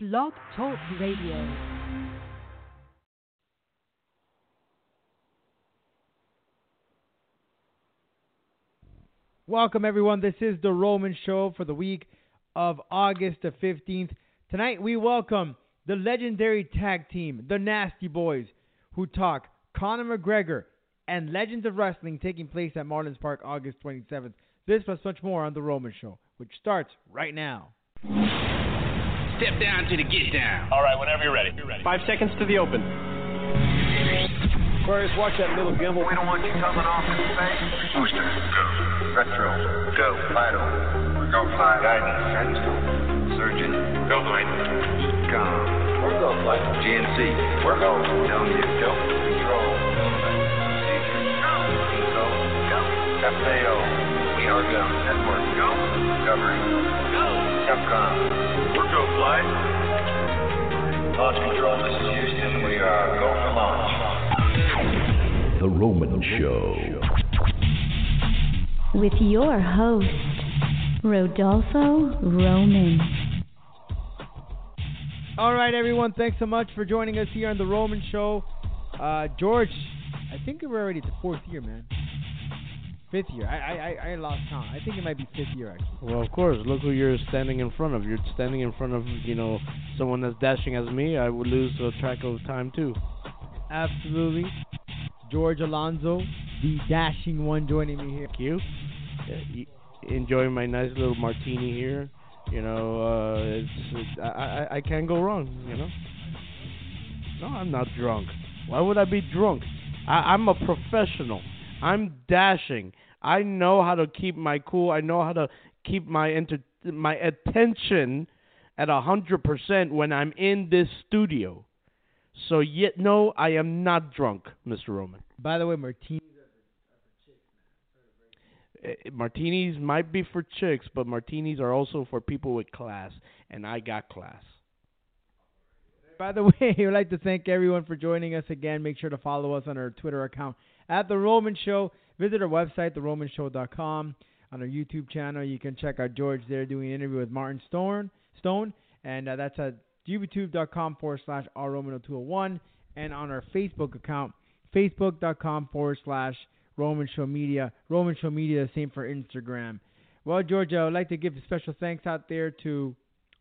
Blog Talk Radio. Welcome, everyone. This is the Roman Show for the week of August the 15th. Tonight, we welcome the legendary tag team, the Nasty Boys, who talk Conor McGregor and Legends of Wrestling taking place at Marlins Park August 27th. This plus much more on the Roman Show, which starts right now. Step down to the get down. All right, whenever you're ready. You're ready. Five seconds to the open. Aquarius, watch that little gimbal. We don't want you coming off in space. Booster, go. Retro, go. Vital, go flight. Guidance, guidance, go. Surgeon, go flight. Com, we're go flight. GNC, we're go. TELMU, go. Control, procedure, go. Go, go. FAO, we are go. Network, go. Discovery, go. Capcom, we're go flight. Launch control, this is Houston. We are go for launch. The Roman Show. with your host, Rodolfo Roman. All right, everyone. Thanks so much for joining us here on the Roman Show. Uh, George, I think we're already at the fourth year, man. Fifth year. I, I I lost count. I think it might be fifth year actually. Well, of course. Look who you're standing in front of. You're standing in front of, you know, someone that's dashing as me. I would lose uh, track of time too. Absolutely. George Alonso, the dashing one, joining me here. Thank you. Uh, enjoying my nice little martini here. You know, uh, it's, it's I, I I can't go wrong. You know. No, I'm not drunk. Why would I be drunk? I, I'm a professional. I'm dashing. I know how to keep my cool. I know how to keep my enter- my attention at a hundred percent when I'm in this studio. So yet no, I am not drunk, Mr. Roman. By the way, Martini. Uh, for chicks, martinis might be for chicks, but martinis are also for people with class, and I got class. By the way, we'd like to thank everyone for joining us again. Make sure to follow us on our Twitter account at The Roman Show. Visit our website, theromanshow.com. On our YouTube channel, you can check out George there doing an interview with Martin Stone. Stone, and uh, that's at youtube.com forward slash rroman0201. And on our Facebook account, facebook.com forward slash Roman Show Media. Roman Show Media, same for Instagram. Well, George, I would like to give a special thanks out there to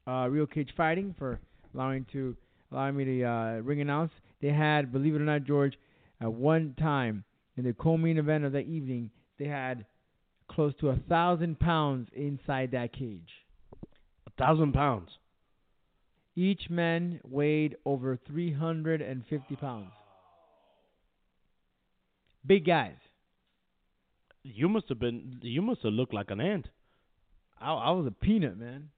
uh, Real Cage Fighting for allowing to allowing me to uh, ring announce. They had, believe it or not, George, at one time in the co-main event of that evening, they had close to a thousand pounds inside that cage. A thousand pounds. Each man weighed over 350 pounds. Big guys. You must have been. You must have looked like an ant. I, I was a peanut, man.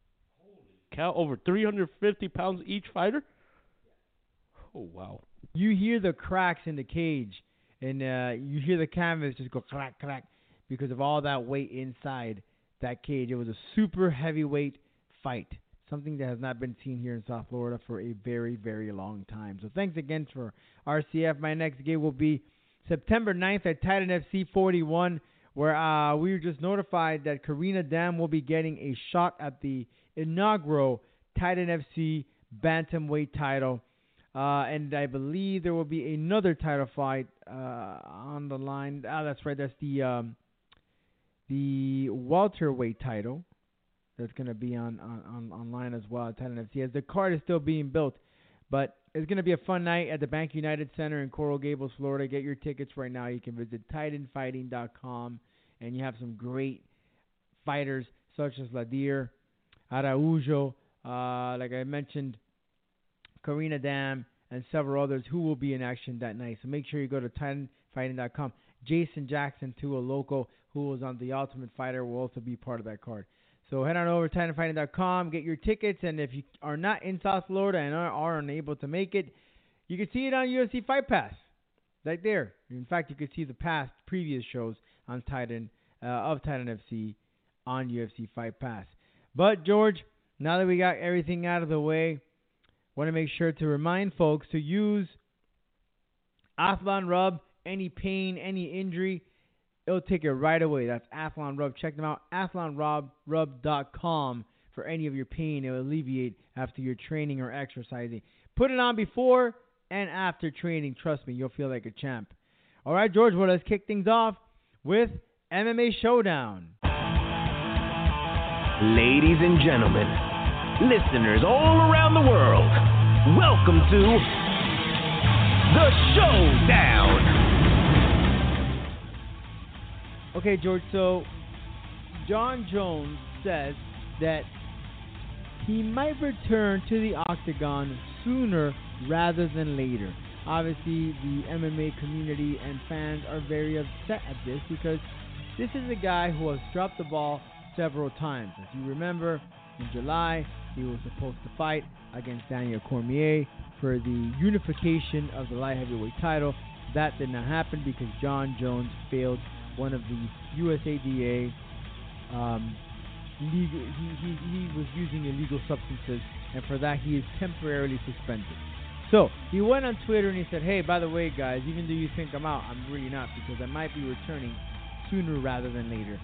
Cow over 350 pounds each fighter. Oh wow. You hear the cracks in the cage, and uh, you hear the canvas just go clack clack because of all that weight inside that cage. It was a super heavyweight fight, something that has not been seen here in South Florida for a very very long time. So thanks again for RCF. My next game will be September 9th at Titan FC 41, where uh, we were just notified that Carina Damm will be getting a shot at the inaugural Titan FC bantamweight title. Uh, and I believe there will be another title fight uh, on the line. Ah, that's right. That's the um, the welterweight title that's going to be on, on, on as well Titan FC. As the card is still being built, but it's going to be a fun night at the Bank United Center in Coral Gables, Florida. Get your tickets right now. You can visit TitanFighting.com, and you have some great fighters such as Ladir, Araujo, uh, like I mentioned, Carina Damm, and several others who will be in action that night. So make sure you go to TitanFighting.com. Jason Jackson, too, a local who was on The Ultimate Fighter, will also be part of that card. So head on over to TitanFighting.com, get your tickets, and if you are not in South Florida and are, are unable to make it, you can see it on UFC Fight Pass, right there. In fact, you can see the past previous shows on Titan uh, of Titan FC on UFC Fight Pass. But George, now that we got everything out of the way, want to make sure to remind folks to use Athlon Rub. Any pain, any injury, it'll take it right away. That's Athlon Rub. Check them out, athlonrub.com for any of your pain. It will alleviate after your training or exercising. Put it on before and after training. Trust me, you'll feel like a champ. All right, George, well, let's kick things off with MMA Showdown. Ladies and gentlemen, listeners all around the world, welcome to the Showdown. Okay, George, so Jon Jones says that he might return to the octagon sooner rather than later. Obviously, the MMA community and fans are very upset at this because this is a guy who has dropped the ball several times. As you remember, in July, he was supposed to fight against Daniel Cormier for the unification of the light heavyweight title. That did not happen because Jon Jones failed one of the USADA um, legal, he, he, he was using illegal substances, and for that he is temporarily suspended. So he went on Twitter and he said, "Hey, by the way, guys, even though you think I'm out, I'm really not because I might be returning sooner rather than later."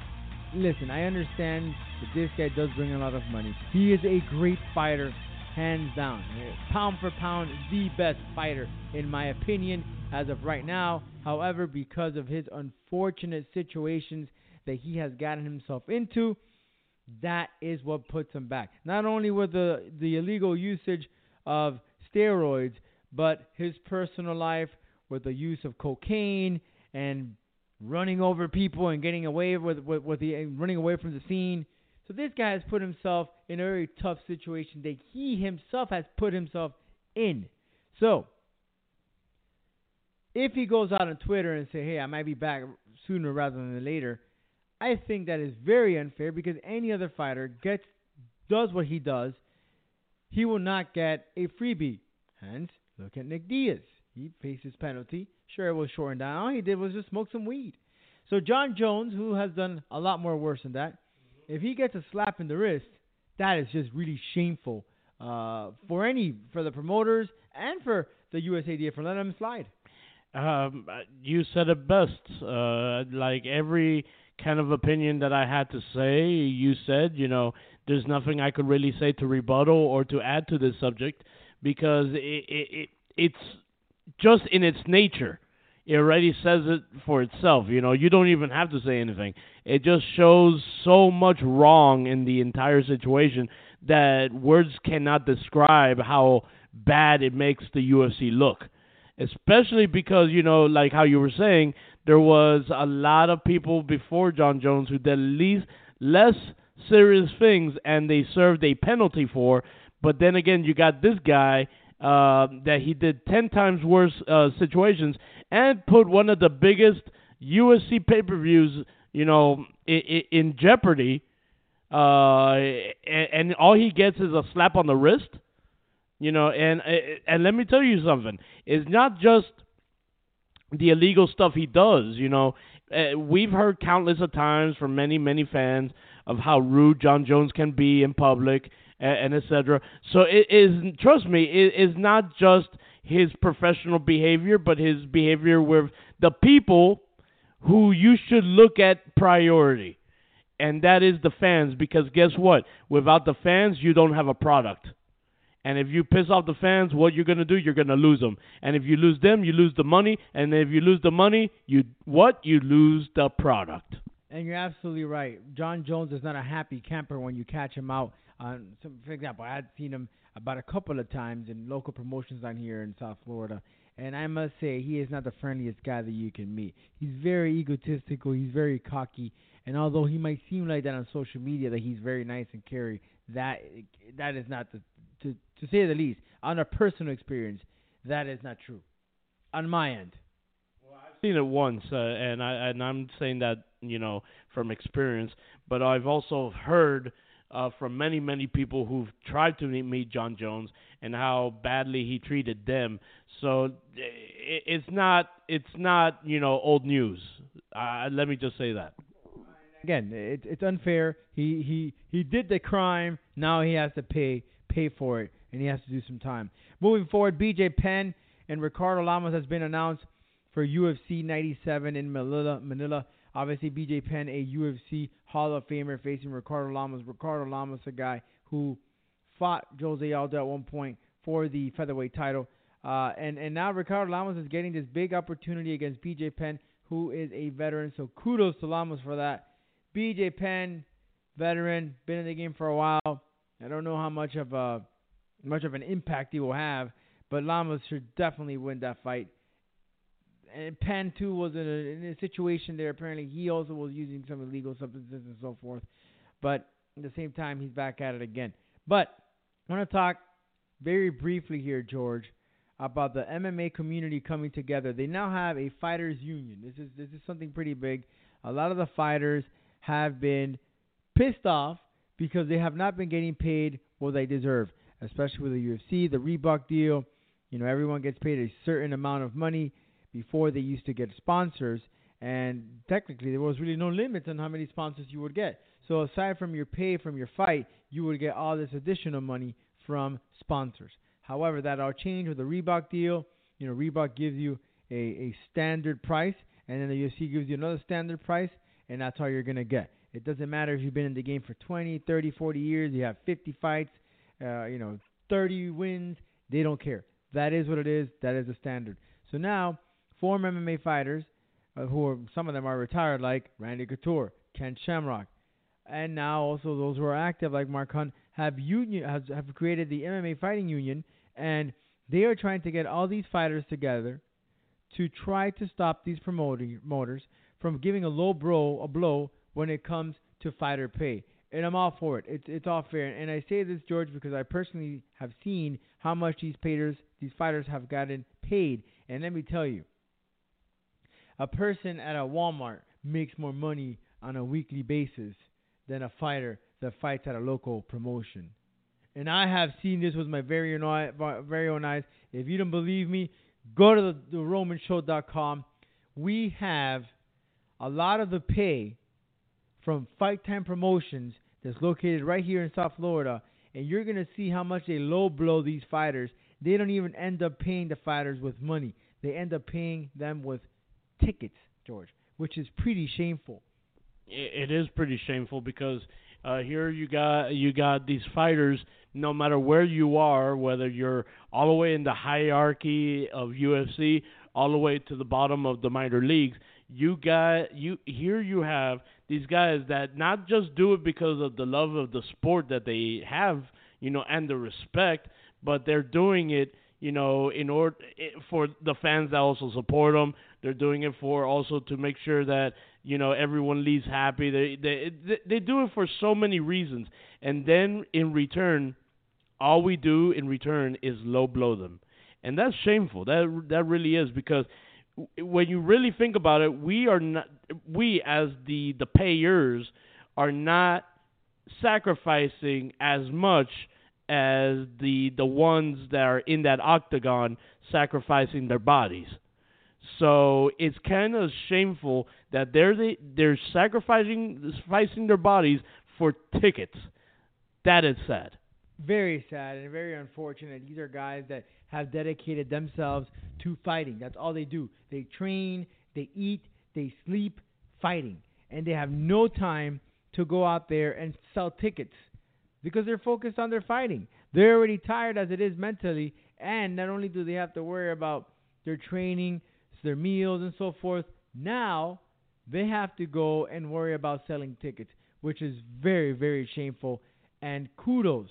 Listen, I understand that this guy does bring a lot of money. He is a great fighter, hands down. Pound for pound, the best fighter in my opinion as of right now. However, because of his unfortunate situations that he has gotten himself into, that is what puts him back. Not only with the the illegal usage of steroids, but his personal life with the use of cocaine and running over people and getting away with with, with the running away from the scene. So this guy has put himself in a very tough situation that he himself has put himself in. So if he goes out on Twitter and say, "Hey, I might be back sooner rather than later," I think that is very unfair because any other fighter gets does what he does, he will not get a freebie. Hence, look at Nick Diaz. He faced his penalty. Sure, it was shortened down. All he did was just smoke some weed. So Jon Jones, who has done a lot more worse than that, if he gets a slap in the wrist, that is just really shameful uh, for any for the promoters and for the USADA for letting him slide. Um, you said it best. Uh, like every kind of opinion that I had to say, you said, you know, there's nothing I could really say to rebuttal or to add to this subject because it, it, it it's just in its nature. It already says it for itself. You know, you don't even have to say anything. It just shows so much wrong in the entire situation that words cannot describe how bad it makes the UFC look. Especially because, you know, like how you were saying, there was a lot of people before Jon Jones who did least less serious things and they served a penalty for. But then again, you got this guy uh, that he did ten times worse uh, situations and put one of the biggest UFC pay-per-views, you know, in, in jeopardy. Uh, and, and all he gets is a slap on the wrist. You know, and and let me tell you something. It's not just the illegal stuff he does. You know, uh, we've heard countless of times from many many fans of how rude Jon Jones can be in public and, and etc. So it is trust me, it is not just his professional behavior, but his behavior with the people who you should look at priority. And that is the fans because guess what? Without the fans, you don't have a product. And if you piss off the fans, what you're gonna do? You're gonna lose them. And if you lose them, you lose the money. And if you lose the money, you what? You lose the product. And you're absolutely right. Jon Jones is not a happy camper when you catch him out. On, so for example, I had seen him about a couple of times in local promotions on here in South Florida, and I must say he is not the friendliest guy that you can meet. He's very egotistical. He's very cocky. And although he might seem like that on social media, that he's very nice and caring, that that is not the to to say the least. On a personal experience, that is not true. On my end. Well, I've seen it once, uh, and I and I'm saying that you know from experience, but I've also heard uh, from many many people who've tried to meet, Jon Jones and how badly he treated them. So it's not it's not you know old news. Uh, let me just say that. Again, it, it's unfair. He he he did the crime. Now he has to pay pay for it, and he has to do some time. Moving forward, B.J. Penn and Ricardo Lamas has been announced for UFC 97 in Manila. Manila. Obviously, B.J. Penn, a UFC Hall of Famer, facing Ricardo Lamas. Ricardo Lamas, a guy who fought Jose Aldo at one point for the featherweight title. Uh, and, and now Ricardo Lamas is getting this big opportunity against BJ Penn, who is a veteran. So kudos to Lamas for that. BJ Penn, veteran, been in the game for a while. I don't know how much of a much of an impact he will have, but Lamas should definitely win that fight. And Penn too was in a, in a situation there. Apparently, he also was using some illegal substances and so forth. But at the same time, he's back at it again. But I want to talk very briefly here, George, about the MMA community coming together. They now have a fighters union. This is this is something pretty big. A lot of the fighters have been pissed off because they have not been getting paid what they deserve, especially with the UFC, the Reebok deal. You know, everyone gets paid a certain amount of money before they used to get sponsors, and technically there was really no limits on how many sponsors you would get. So aside from your pay from your fight, you would get all this additional money from sponsors. However, that all changed with the Reebok deal. You know, Reebok gives you a, a standard price, and then the UFC gives you another standard price, and that's all you're going to get. It doesn't matter if you've been in the game for 20, 30, 40 years, you have 50 fights, uh, you know, 30 wins. They don't care. That is what it is. That is the standard. So now, former MMA fighters, uh, who are some of them are retired, like Randy Couture, Ken Shamrock, and now also those who are active, like Mark Hunt, have union have, have created the MMA Fighting Union, and they are trying to get all these fighters together to try to stop these promoters from giving a low blow a blow when it comes to fighter pay. And I'm all for it. It's it's all fair. And I say this, George, because I personally have seen how much these fighters these fighters have gotten paid. And let me tell you, a person at a Walmart makes more money on a weekly basis than a fighter that fights at a local promotion. And I have seen this with my very own, very own eyes. If you don't believe me, go to the, the RomanShow.com. We have a lot of the pay from Fight Time Promotions that's located right here in South Florida, and you're going to see how much they low blow these fighters. They don't even end up paying the fighters with money. They end up paying them with tickets, George, which is pretty shameful. It is pretty shameful because uh, here you got you got these fighters. No matter where you are, whether you're all the way in the hierarchy of UFC, all the way to the bottom of the minor leagues, you got you here you have these guys that not just do it because of the love of the sport that they have, you know, and the respect, but they're doing it, you know, in order eh, for the fans that also support them. They're doing it for also to make sure that you know everyone leaves happy. They they they do it for so many reasons, and then in return, all we do in return is low blow them, and that's shameful. That that really is because when you really think about it, we are not we as the the payers are not sacrificing as much as the the ones that are in that octagon sacrificing their bodies. So it's kind of shameful that they're the, they're sacrificing sacrificing their bodies for tickets. That is sad. Very sad and very unfortunate. These are guys that have dedicated themselves to fighting. That's all they do. They train, they eat, they sleep fighting, and they have no time to go out there and sell tickets because they're focused on their fighting. They're already tired as it is mentally, and not only do they have to worry about their training, their meals, and so forth, now they have to go and worry about selling tickets, which is very, very shameful. And kudos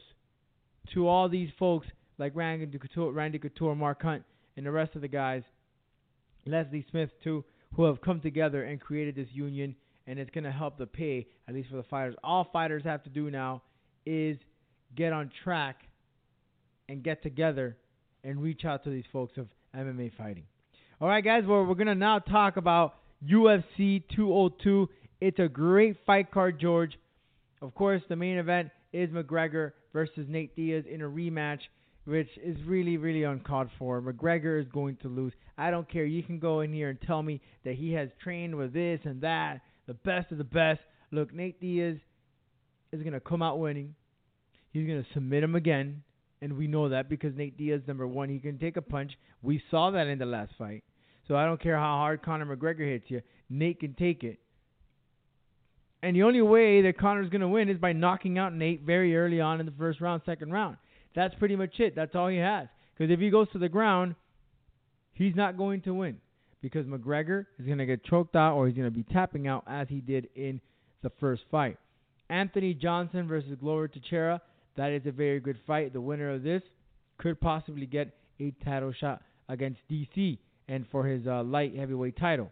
to all these folks like Randy Couture, Randy Couture, Mark Hunt, and the rest of the guys, Leslie Smith too, who have come together and created this union, and it's going to help the pay, at least for the fighters. All fighters have to do now is get on track and get together and reach out to these folks of MMA fighting. All right, guys, well, we're going to now talk about UFC 202. It's a great fight card, George. Of course, the main event is McGregor versus Nate Diaz in a rematch which is really, really uncalled for. McGregor is going to lose. I don't care. You can go in here and tell me that he has trained with this and that, the best of the best. Look, Nate Diaz is going to come out winning. He's going to submit him again, and we know that because Nate Diaz, number one, he can take a punch. We saw that in the last fight. So I don't care how hard Conor McGregor hits you. Nate can take it. And the only way that Conor's going to win is by knocking out Nate very early on in the first round, second round. That's pretty much it. That's all he has. Because if he goes to the ground, he's not going to win. Because McGregor is going to get choked out or he's going to be tapping out as he did in the first fight. Anthony Johnson versus Glover Teixeira. That is a very good fight. The winner of this could possibly get a title shot against DC and for his uh, light heavyweight title.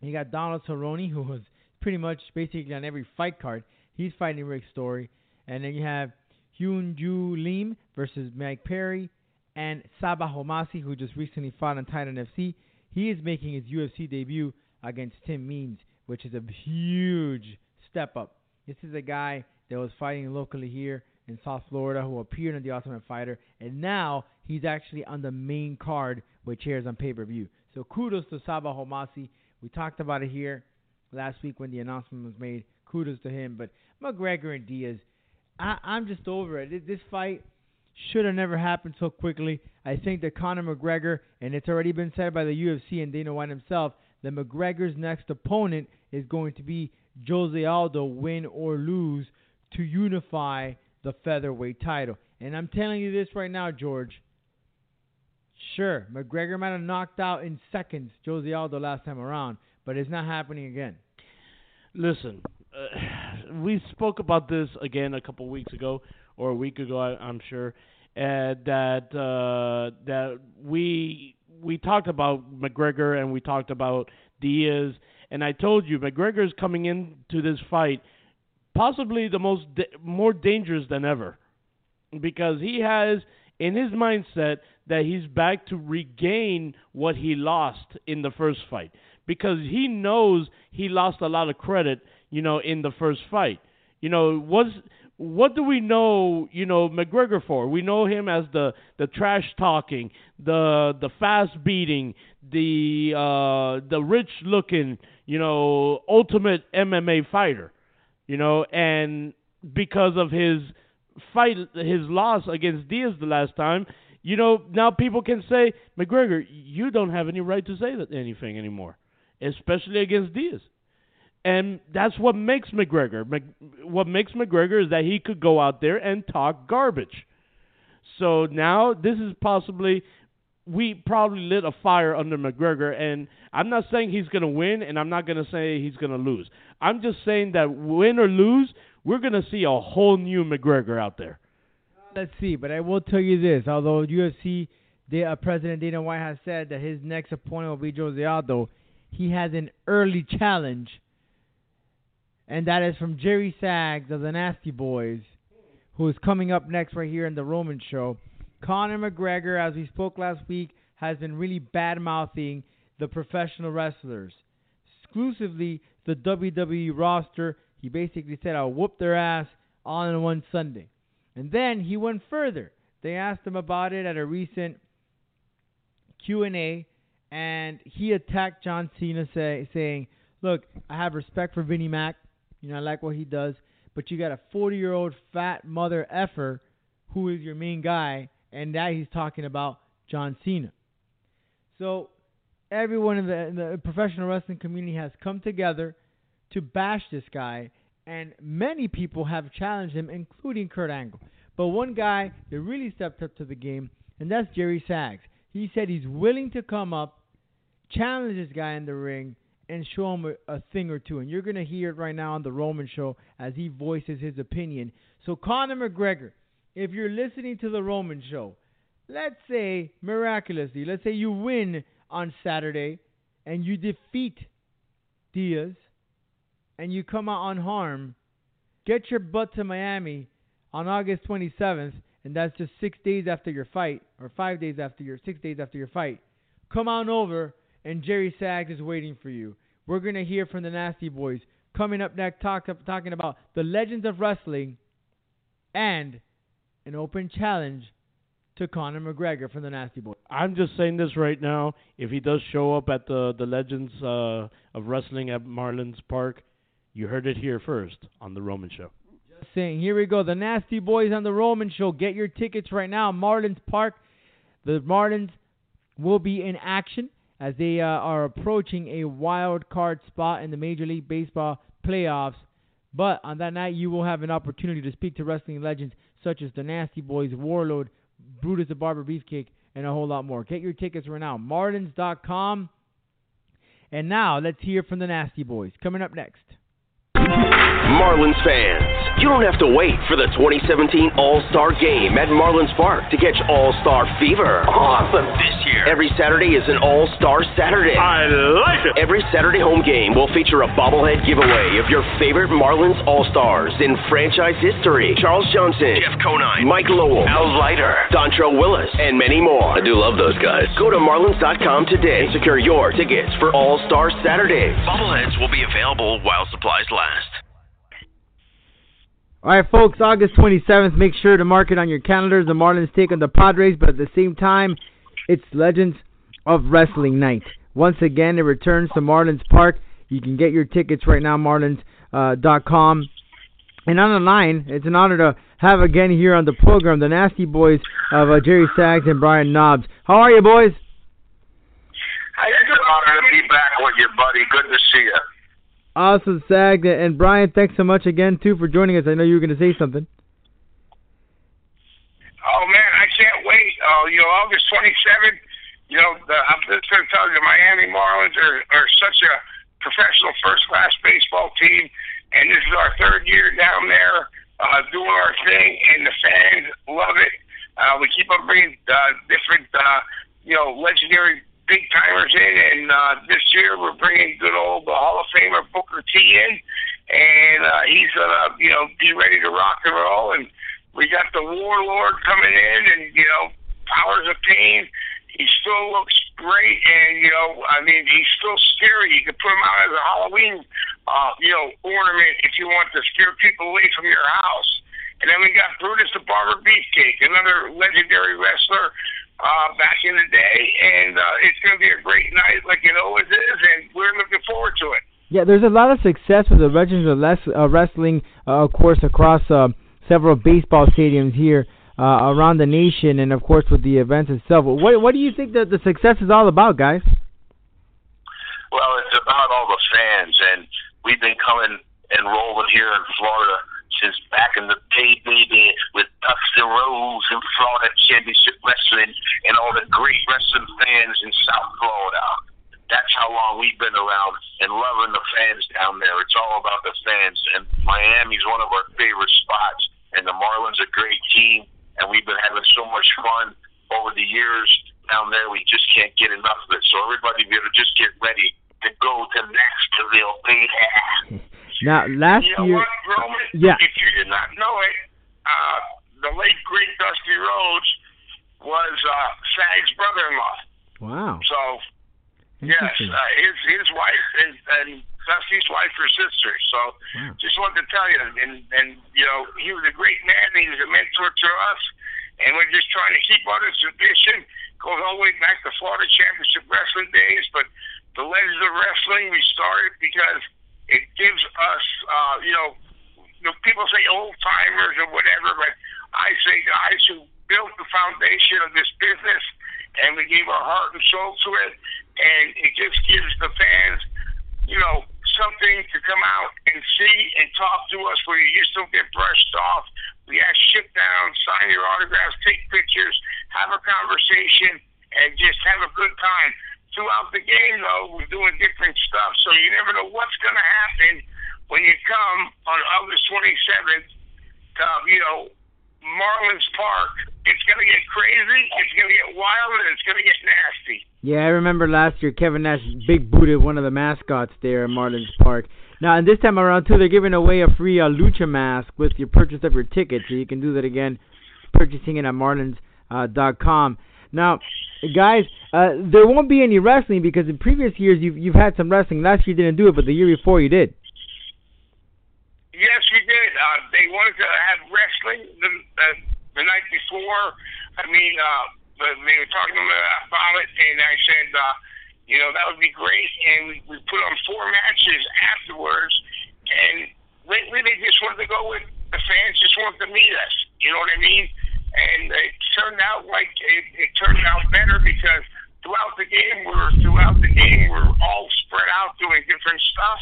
You got Donald Cerrone, who was pretty much basically on every fight card. He's fighting Rick Story. And then you have Hyun Gyu Lim versus Mike Perry and Sabah Homasi, who just recently fought on Titan FC. He is making his UFC debut against Tim Means, which is a huge step up. This is a guy that was fighting locally here in South Florida who appeared in The Ultimate Fighter, and now he's actually on the main card with chairs on pay per view. So kudos to Sabah Homasi. We talked about it here last week when the announcement was made. Kudos to him. But McGregor and Diaz, I, I'm just over it. This fight should have never happened so quickly. I think that Conor McGregor, and it's already been said by the UFC and Dana White himself, that McGregor's next opponent is going to be Jose Aldo, win or lose, to unify the featherweight title. And I'm telling you this right now, George. Sure, McGregor might have knocked out in seconds Jose Aldo last time around, but it's not happening again. Listen, uh, we spoke about this again a couple weeks ago or a week ago, I, I'm sure, uh, that uh, that we we talked about McGregor and we talked about Diaz, and I told you McGregor is coming into this fight possibly the most more dangerous than ever because he has in his mindset that he's back to regain what he lost in the first fight because he knows he lost a lot of credit, you know, in the first fight. You know, what's what do we know, you know, McGregor for? We know him as the the trash talking, the the fast beating, the uh the rich looking, you know, ultimate MMA fighter. You know, and because of his fight his loss against Diaz the last time, you know, now people can say, McGregor, you don't have any right to say that anything anymore, especially against Diaz. And that's what makes McGregor. What makes McGregor is that he could go out there and talk garbage. So now this is possibly we probably lit a fire under McGregor, and I'm not saying he's going to win, and I'm not going to say he's going to lose. I'm just saying that win or lose, we're going to see a whole new McGregor out there. Let's see, but I will tell you this: although UFC uh, President Dana White has said that his next opponent will be Jose Aldo, he has an early challenge, and that is from Jerry Sags of the Nasty Boys, who is coming up next right here in the Roman Show. Conor McGregor, as we spoke last week, has been really bad mouthing the professional wrestlers, exclusively the WWE roster. He basically said, I'll whoop their ass in one Sunday. And then he went further. They asked him about it at a recent Q&A, and he attacked John Cena, say, saying, look, I have respect for Vinnie Mac. You know, I like what he does. But you got a 40-year-old fat mother effer who is your main guy, and that he's talking about John Cena. So everyone in the, in the professional wrestling community has come together to bash this guy, and many people have challenged him, including Kurt Angle. But one guy that really stepped up to the game, and that's Jerry Sags. He said he's willing to come up, challenge this guy in the ring, and show him a, a thing or two. And you're going to hear it right now on the Roman show as he voices his opinion. So, Conor McGregor, if you're listening to the Roman show, let's say miraculously, let's say you win on Saturday and you defeat Diaz and you come out unharmed, get your butt to Miami on August 27th, and that's just six days after your fight, or five days after your, six days after your fight. Come on over, and Jerry Sags is waiting for you. We're gonna hear from the Nasty Boys coming up next, talk, talking about the legends of wrestling and an open challenge to Conor McGregor from the Nasty Boys. I'm just saying this right now. If he does show up at the the Legends uh, of Wrestling at Marlins Park, you heard it here first on the Roman Show. Just saying. Here we go. The Nasty Boys on the Roman Show. Get your tickets right now. Marlins Park. The Marlins will be in action as they uh, are approaching a wild card spot in the Major League Baseball playoffs But on that night, you will have an opportunity to speak to wrestling legends such as the Nasty Boys, Warlord, Brutus the Barber Beefcake, and a whole lot more. Get your tickets right now, Marlins.com. And now let's hear from the Nasty Boys. Coming up next. Marlins fans, you don't have to wait for the 2017 All Star Game at Marlins Park to catch All Star Fever. Awesome this year. Every Saturday is an All Star Saturday. I like it. Every Saturday home game will feature a bobblehead giveaway of your favorite Marlins All Stars in franchise history Charles Johnson, Jeff Conine, Mike Lowell, Al Leiter, Dontrelle Willis, and many more. I do love those guys. Go to Marlins.com today and secure your tickets for All Star Saturdays. Bobbleheads will be available while supplies last. All right, folks, August 27th, make sure to mark it on your calendars. The Marlins take on the Padres, but at the same time, it's Legends of Wrestling Night. Once again, it returns to Marlins Park. You can get your tickets right now, marlins.com. Uh, and on the line, it's an honor to have again here on the program the Nasty Boys of uh, Jerry Sags and Brian Knobbs. How are you, boys? It's an honor to be back with you, buddy. Good to see you. Awesome, Sag. And Brian, thanks so much again, too, for joining us. I know you were going to say something. Oh, man, I can't wait. Oh, you know, August 27th, you know, the, I'm just going to tell you, the Miami Marlins are, are such a professional first-class baseball team, and this is our third year down there uh, doing our thing, and the fans love it. Uh, we keep on bringing uh, different, uh, you know, legendary big timers in, and uh, this year we're bringing good old uh, Hall of Famer Booker T in, and uh, he's gonna you know be ready to rock and roll. And we got the Warlord coming in, and you know Powers of Pain. He still looks great, and you know I mean he's still scary. You can put him out as a Halloween uh, you know ornament if you want to scare people away from your house. And then we got Brutus the Barber Beefcake, another legendary wrestler uh, back in the day, and uh, it's going to be a great night, like it always is, and we're looking forward to it. Yeah, there's a lot of success with the Legends of uh, Wrestling, uh, of course, across uh, several baseball stadiums here uh, around the nation, and of course with the events itself. What What do you think that the success is all about, guys? Well, it's about all the fans, and we've been coming and rolling here in Florida since back in the day, baby, with Dusty Rhodes and Florida Championship Wrestling and all the great wrestling fans in South Florida. That's how long we've been around and loving the fans down there. It's all about the fans. And Miami's one of our favorite spots. And the Marlins are a great team. And we've been having so much fun over the years down there. We just can't get enough of it. So everybody better just get ready to go to Nashville, baby. Now, last you know year, what, Roman? yeah. If you did not know it, uh, the late great Dusty Rhodes was uh, Sag's brother-in-law. wow, So yes, uh, his his wife and, and Dusty's wife are sisters. So Wow. just wanted to tell you, and and you know he was a great man. He was a mentor to us, and we're just trying to keep on this tradition. Goes all the way back to Florida Championship Wrestling days, but the Legends of Wrestling we started because it gives us, uh, you know, you know, people say old timers or whatever, but I say guys who built the foundation of this business and we gave our heart and soul to it, and it just gives the fans, you know, something to come out and see and talk to us where you just don't get brushed off. We ask sit down, sign your autographs, take pictures, have a conversation, and just have a good time. Throughout the game, though, we're doing different stuff, so you never know what's going to happen when you come on August 27th to, you know, Marlins Park. It's going to get crazy, it's going to get wild, and it's going to get nasty. Yeah, I remember last year Kevin Nash big booted one of the mascots there at Marlins Park. Now, and this time around too, they're giving away a free uh, lucha mask with your purchase of your ticket, so you can do that again, purchasing it at Marlins uh. Now, guys, uh, there won't be any wrestling because in previous years you've you've had some wrestling. Last year you didn't do it, but the year before you did. Yes, we did. Uh, they wanted to have wrestling the, uh, the night before. I mean, uh, they were talking about it, and I said, uh, you know, that would be great. And we, we put on four matches afterwards, and lately they just wanted to go with the fans, just wanted to meet us. You know what I mean? and it turned out like it, it turned out better because throughout the game we were throughout the game we we're all spread out doing different stuff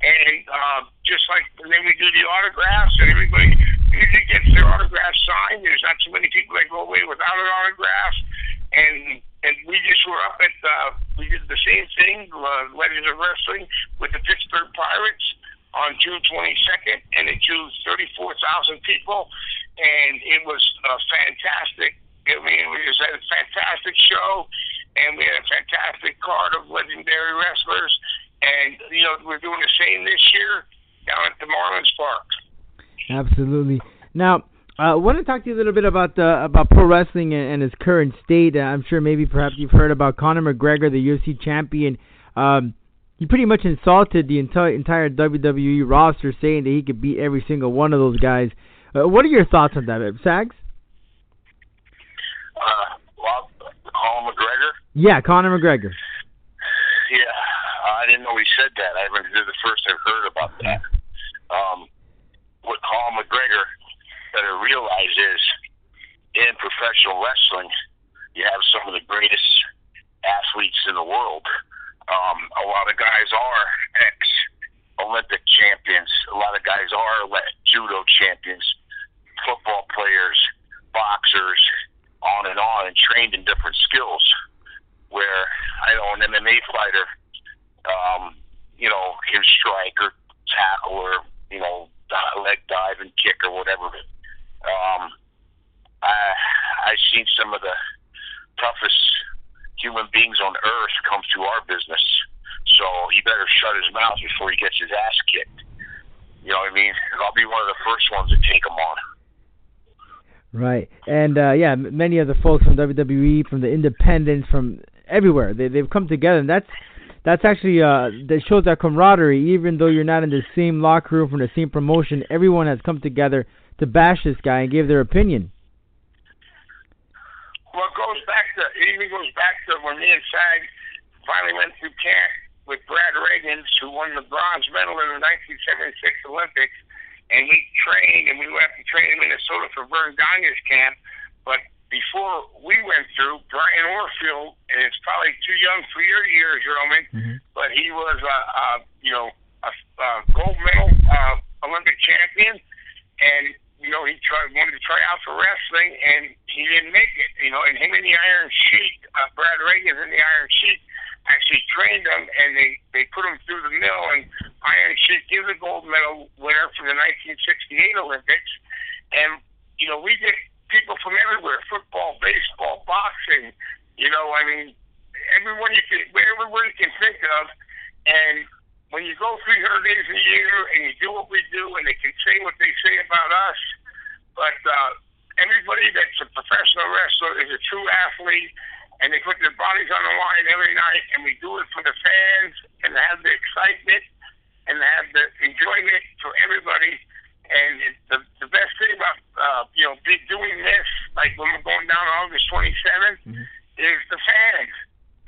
and uh, just like and then we do the autographs and everybody usually gets their autograph signed. There's not too many people that go away without an autograph and and we just were up at uh, we did the same thing, uh, Legends of Wrestling with the Pittsburgh Pirates on June 22nd, and it drew 34,000 people, and it was uh, fantastic. I mean, it was a fantastic show, and we had a fantastic card of legendary wrestlers, and, you know, we're doing the same this year down at the Marlins Park. Absolutely. Now, uh, I want to talk to you a little bit about uh, about pro wrestling and, and its current state. Uh, I'm sure maybe perhaps you've heard about Conor McGregor, the UFC champion. Um, he pretty much insulted the entire entire WWE roster, saying that he could beat every single one of those guys. Uh, what are your thoughts on that, Sags? Uh, well, Conor McGregor. Yeah, Conor McGregor. Yeah, I didn't know he said that. I haven't. This is the first I've heard about that. Um, what Conor McGregor better realize is in professional wrestling, you have some of the greatest athletes in the world. Um, a lot of guys are ex Olympic champions. A lot of guys are judo champions, football players, boxers, on and on, and trained in different skills. Where I know an MMA fighter, um, you know, can strike or tackle or you know leg dive and kick or whatever. Um, I I've seen some of the toughest human beings on earth come through our business. So he better shut his mouth before he gets his ass kicked. You know what I mean? I'll be one of the first ones to take him on. Right, and uh, yeah, many of the folks from WWE, from the independents, from everywhere, they they've come together, and that's that's actually uh that shows that camaraderie. Even though you're not in the same locker room from the same promotion, everyone has come together to bash this guy and give their opinion. Well, it goes back to it even goes back to when me and Sag finally went through camp with Brad Rheingans, who won the bronze medal in the 1976 Olympics, and he trained, and we went to train in Minnesota for Verne Gagne's camp. But before we went through, Brian Orfield, and it's probably too young for your years, Roman, Mm-hmm. but he was a, a you know a, a gold medal uh, Olympic champion, and you know he tried wanted to try out for wrestling, and he didn't make it. You know, and him and the Iron Sheik, uh, Brad Reagan and the Iron Sheik actually trained him, and they they put him through the mill, and Iron Sheik is a gold medal winner from the 1968 Olympics, and you know we get people from everywhere: football, baseball, boxing. You know, I mean, everyone you can, everywhere you can think of, and when you go 300 days a year and you do what we do, and they can say what they say about us, but uh, everybody that's a professional wrestler is a true athlete, and they put their bodies on the line every night, and we do it for the fans and have the excitement and have the enjoyment for everybody. And it, the the best thing about uh, you know be, doing this, like when we're going down August 27th, is the fans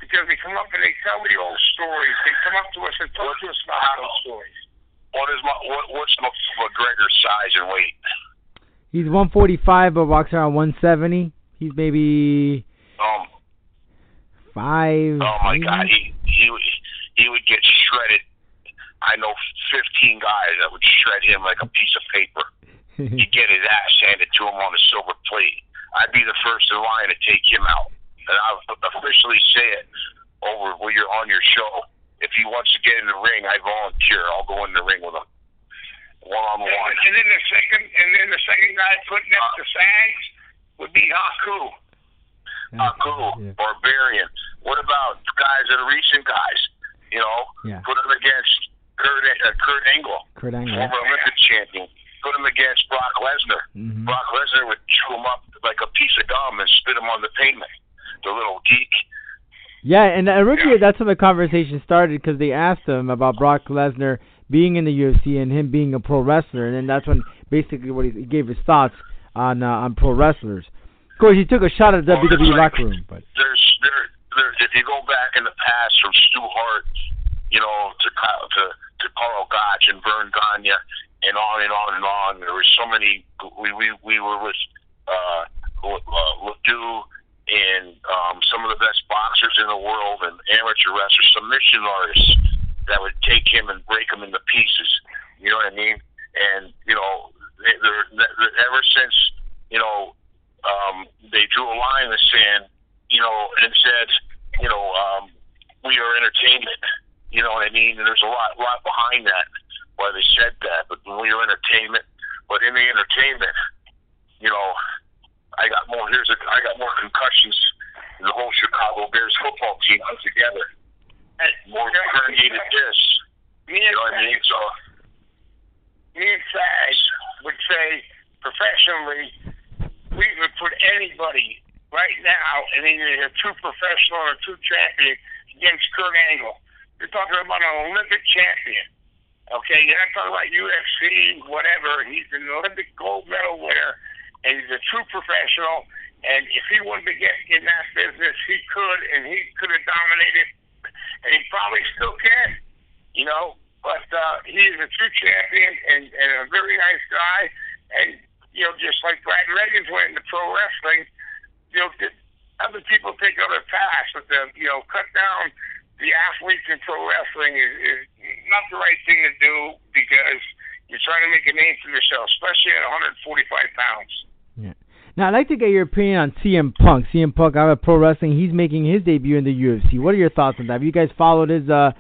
because they come up and they tell me old stories. They come up to us and talk to us about those stories. What is my what, what's McGregor's size and weight? He's 145, but walks around 170. He's maybe Um, five. oh my maybe? God, he he would he would get shredded. I know 15 guys that would shred him like a piece of paper. He'd get his ass handed to him on a silver plate. I'd be the first in line to take him out, and I'll officially say it over when you're on your show. If he wants to get in the ring, I volunteer. I'll go in the ring with him, one on And, one. and then the second, and then the second guy put next the Sags would be Haku. Haku, Yeah. Barbarian. What about guys that are recent guys? You know, Yeah. put him against Kurt uh, Kurt Angle, Kurt Angle. former Olympic champion. Put him against Brock Lesnar. Mhm. Brock Lesnar would chew him up like a piece of gum and spit him on the pavement. The little geek. Yeah, and originally that's when the conversation started because they asked him about Brock Lesnar being in the UFC and him being a pro wrestler, and then that's when basically what he, he gave his thoughts on uh, on pro wrestlers. Of course, he took a shot at the Well, WWE like- locker room, but There's there there if you go back in the past from Stu Hart, you know, to to to Karl Gotch and Verne Gagne and on and on and on. There were so many. We we we were with uh, uh, Ledoux and um, some of the best boxers in the world and amateur wrestlers, submission artists that would take him and break him into pieces. You know what I mean? And you know, they, they're, they're, ever since you know um, they drew a line in the sand, you know, and said, you know, we are entertainment. You know what I mean? And there's a lot, lot behind that why they said that. But we are entertainment. But in the entertainment, you know, I got more. Here's a, I got more concussions than the whole Chicago Bears football team put together. More herniated discs. You know what I mean? So me and Sag would say professionally, we would put anybody right now in either a true professional or a true champion against Kurt Angle. You're talking about an Olympic champion. Okay, you're not talking about UFC, whatever. He's an Olympic gold medal winner, and he's a true professional. And if he wanted to get in that business, he could, and he could have dominated, and he probably still can. You know, but uh, he is a true champion and, and a very nice guy. And you know, just like Brad Rheingans went into pro wrestling, you know, other people take other paths, but the you know, cut down the athletes in pro wrestling is, is not the right thing to do because you're trying to make a name for yourself, especially at 145 pounds. Now, I'd like to get your opinion on CM Punk. CM Punk out of pro wrestling, he's making his debut in the UFC. What are your thoughts on that? Have you guys followed his uh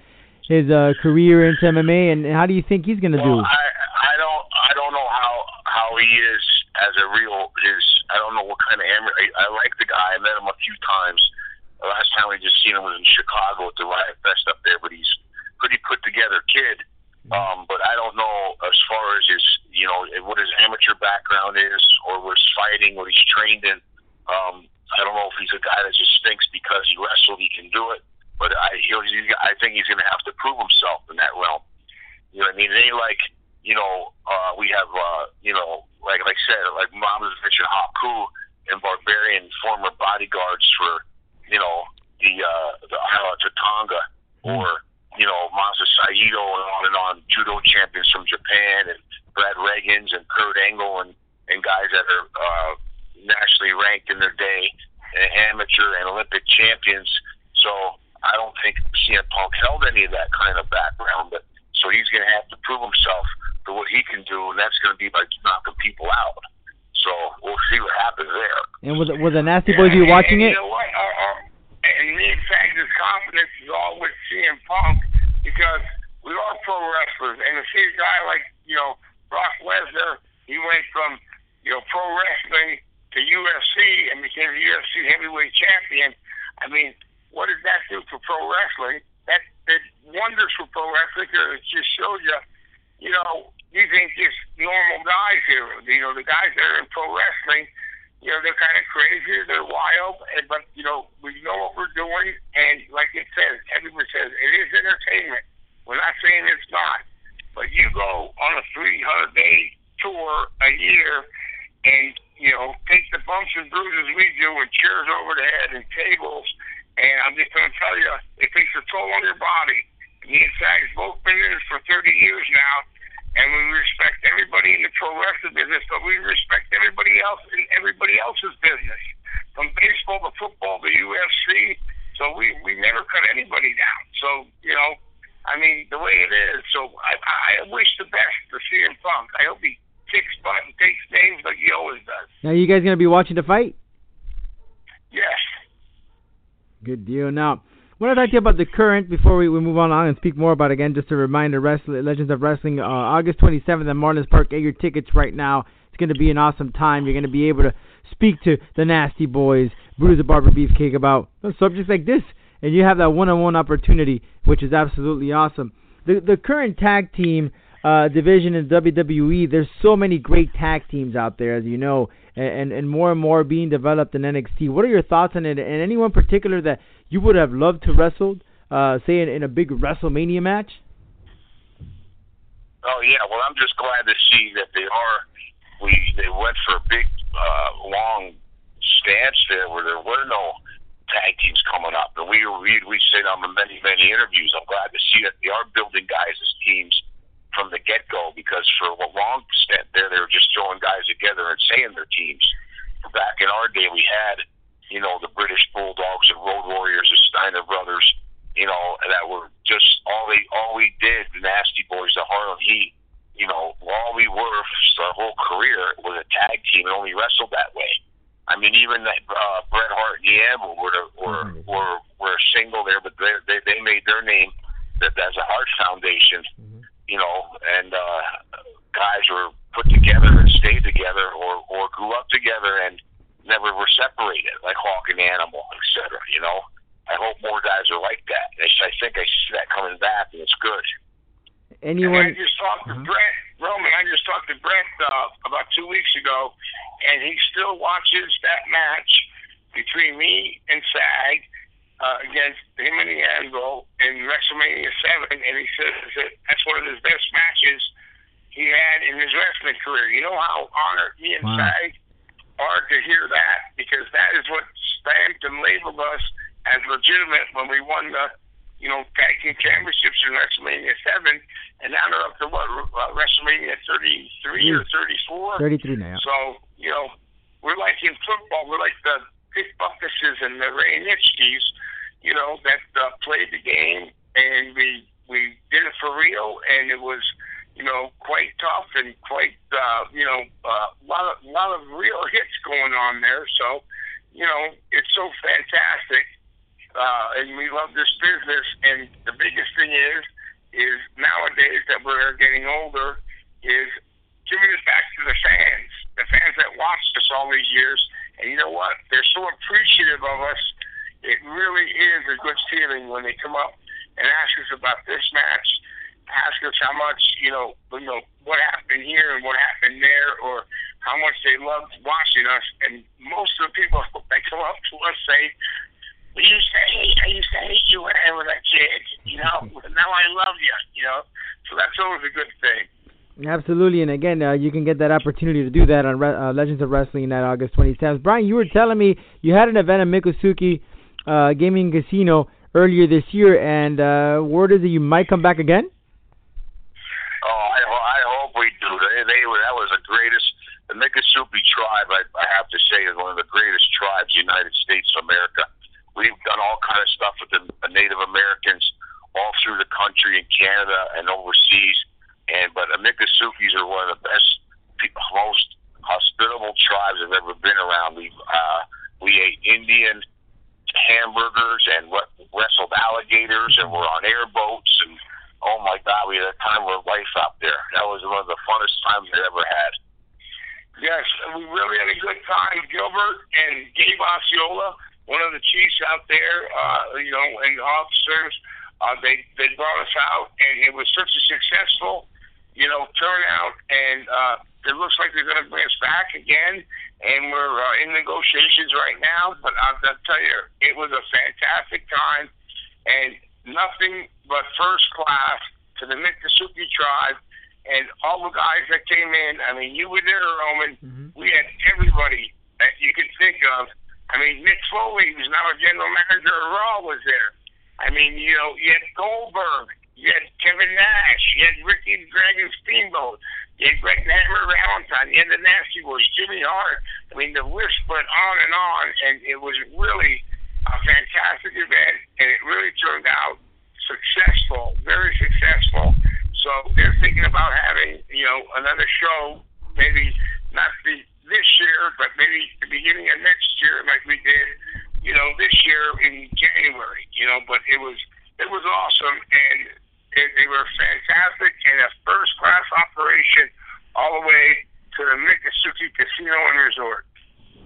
his uh career into MMA, and how do you think he's gonna well, do? I I don't I don't know how how he is as a real is I don't know what kind of amateur. I, I like the guy. I met him a few times. The last time we just seen him was in Chicago at the Riot Fest up there, but he's pretty put together kid. Um, but I don't know as far as his, you know, what his amateur background is, or what his fighting, what he's trained in. Um, I don't know if he's a guy that just thinks because he wrestled he can do it. But I, he'll, he's, I think he's going to have to prove himself in that realm. You know what I mean? It ain't like, you know, uh, we have, uh, you know, like like I said, like was mentioned Haku and Barbarian, former bodyguards for, you know, the uh, the uh, Tatanga or you know Masa Saito and on and on, judo champions from Japan and Brad Rheingans and Kurt Angle and and guys that are uh, nationally ranked in their day, and amateur and Olympic champions. So I don't think CM Punk held any of that kind of background, but so he's going to have to prove himself for what he can do, and that's going to be by knocking people out. So we'll see what happens there. And with with the Nasty Boys, you watching and it? You know what? Uh, uh, and me and Sag's confidence is all with CM Punk because we are pro wrestlers, and to see a guy like you know Brock Lesnar, he went from you know pro wrestling to UFC and became the UFC heavyweight champion. I mean, what did that do for pro wrestling? That did wonders for pro wrestling because it just shows you, you know, these ain't just normal guys here. You know, the guys that are in pro wrestling, you know, they're kind of crazy, they're wild, and, but, you know, we know what we're doing, and like it says, everyone says, it is entertainment. We're not saying it's not. But you go on a 300 day tour a year and, you know, take the bumps and bruises we do and chairs over the head and tables, and I'm just going to tell you, it takes a toll on your body. Me and Sag's both been in this for 30 years now, and we respect everybody in the pro wrestling business, but we respect everybody else in everybody else's business, from baseball to football to UFC. So we we never cut anybody down. So you know, I mean the way it is. So I I wish the best to CM Punk. I hope he kicks butt and takes names like he always does. Now, you guys gonna be watching the fight? Yes. Good deal. Now, what I'd like to you about the current before we, we move on and speak more about it again, just a reminder, Wrestling, Legends of Wrestling, uh, August 27th at Marlins Park. Get your tickets right now. It's going to be an awesome time. You're going to be able to speak to the Nasty Boys, Brutus the Barber Beefcake about subjects like this, and you have that one-on-one opportunity, which is absolutely awesome. The the current tag team uh, division in WWE, there's so many great tag teams out there, as you know, and, and more and more being developed in NXT. What are your thoughts on it? And anyone particular that you would have loved to wrestle, uh, say in, in a big WrestleMania match? Oh yeah, well I'm just glad to see that they are. We they went for a big uh, long stance there where there were no tag teams coming up, and we we we said on many many interviews. I'm glad to see that they are building guys as teams from the get go because for a long stint there they were just throwing guys together and saying they're teams. Back in our day, we had you know the British Bulldogs and Road Warriors, the Steiner brothers, you know that were just all they all we did. The Nasty Boys, the Harlem Heat, you know, all we were for our whole career was a tag team and only wrestled that way. I mean, even that uh, Bret Hart and Animal were were were were single there, but they they, they made football, etc you know, and uh, guys were put together and stayed together or, or grew up together and never were separated, like Hawk and Animal, et cetera, you know? I hope more guys are like that. I, think I see that coming back, and it's good. Anyone? And I just talked to mm-hmm. Brent Roman. I just talked to Brent uh, about two weeks ago, and he still watches that match between me and Sag uh, against him and the Anvil WrestleMania Seven, and he says that that's one of his best matches he had in his wrestling career. You know how honored me and Wow. Sag are to hear that because that is what stamped and labeled us as legitimate when we won the you know tag team championships in WrestleMania Seven, and now they're up to what uh, WrestleMania 33 or 34. 33 now. So, you know, we're like in football, we're like the Dick Butkuses and the Ray Nitschkes, you know, that uh, played the game and we we did it for real and it was, you know, quite tough and quite uh, you know, a uh, lot of lot of real hits going on there. So, you know, it's so fantastic. Uh, and we love this business and the biggest thing is is nowadays that we're getting older is giving it back to the fans, the fans that watched us all these years. And you know what? They're so appreciative of us. It really is a good feeling when they come up and ask us about this match, ask us how much, you know, you know, what happened here and what happened there, or how much they loved watching us. And most of the people that come up to us say, we used to hate, I used to hate you when I was a kid, you know, now I love you, you know. So that's always a good thing. Absolutely, and again, uh, you can get that opportunity to do that on Re- uh, Legends of Wrestling at August 27th. Brian, you were telling me you had an event at Miccosukee uh, Gaming Casino earlier this year, and uh, word is that you might come back again. Oh, I, I hope we do. They, they were that was the greatest. The Miccosukee tribe, I, I have to say, is one of the greatest tribes in the United States of America. We've done all kind of stuff with the, Native Americans all through the country in Canada and overseas. And but the Miccosukees are one of the best, pe- most hospitable tribes I've ever been around. We uh, we ate Indian hamburgers and what wrestled alligators and we're on airboats and oh my god, we had a time of our life out there. That was one of the funnest times I ever had. Yes, we really had a good time. Gilbert and Gabe Osceola, one of the chiefs out there, uh, you know, and officers, uh, they they brought us out, and it was such a successful, you know, turnout, and uh, it looks like they're going to bring us back again, and we're uh, in negotiations right now. But I'll, I'll tell you, it was a fantastic time, and nothing but first class to the Miccosukee tribe and all the guys that came in. I mean, you were there, Roman. We had everybody that you could think of. I mean, Mick Foley, who's now a general manager of Raw, was there. I mean, you know, you had Goldberg, you had Kevin Nash, you had Ricky the Dragon Steamboat, you had Greg Hammer Valentine, you had the Nasty Boys, Jimmy Hart. I mean, the list went on and on, and it was really a fantastic event, and it really turned out successful, very successful. So they're thinking about having, you know, another show, maybe not the this year, but maybe the beginning of next year, like we did, you know, this year in January. You know, but it was it was awesome, and it, they were fantastic and a first class operation all the way to the Miccosukee Casino and Resort.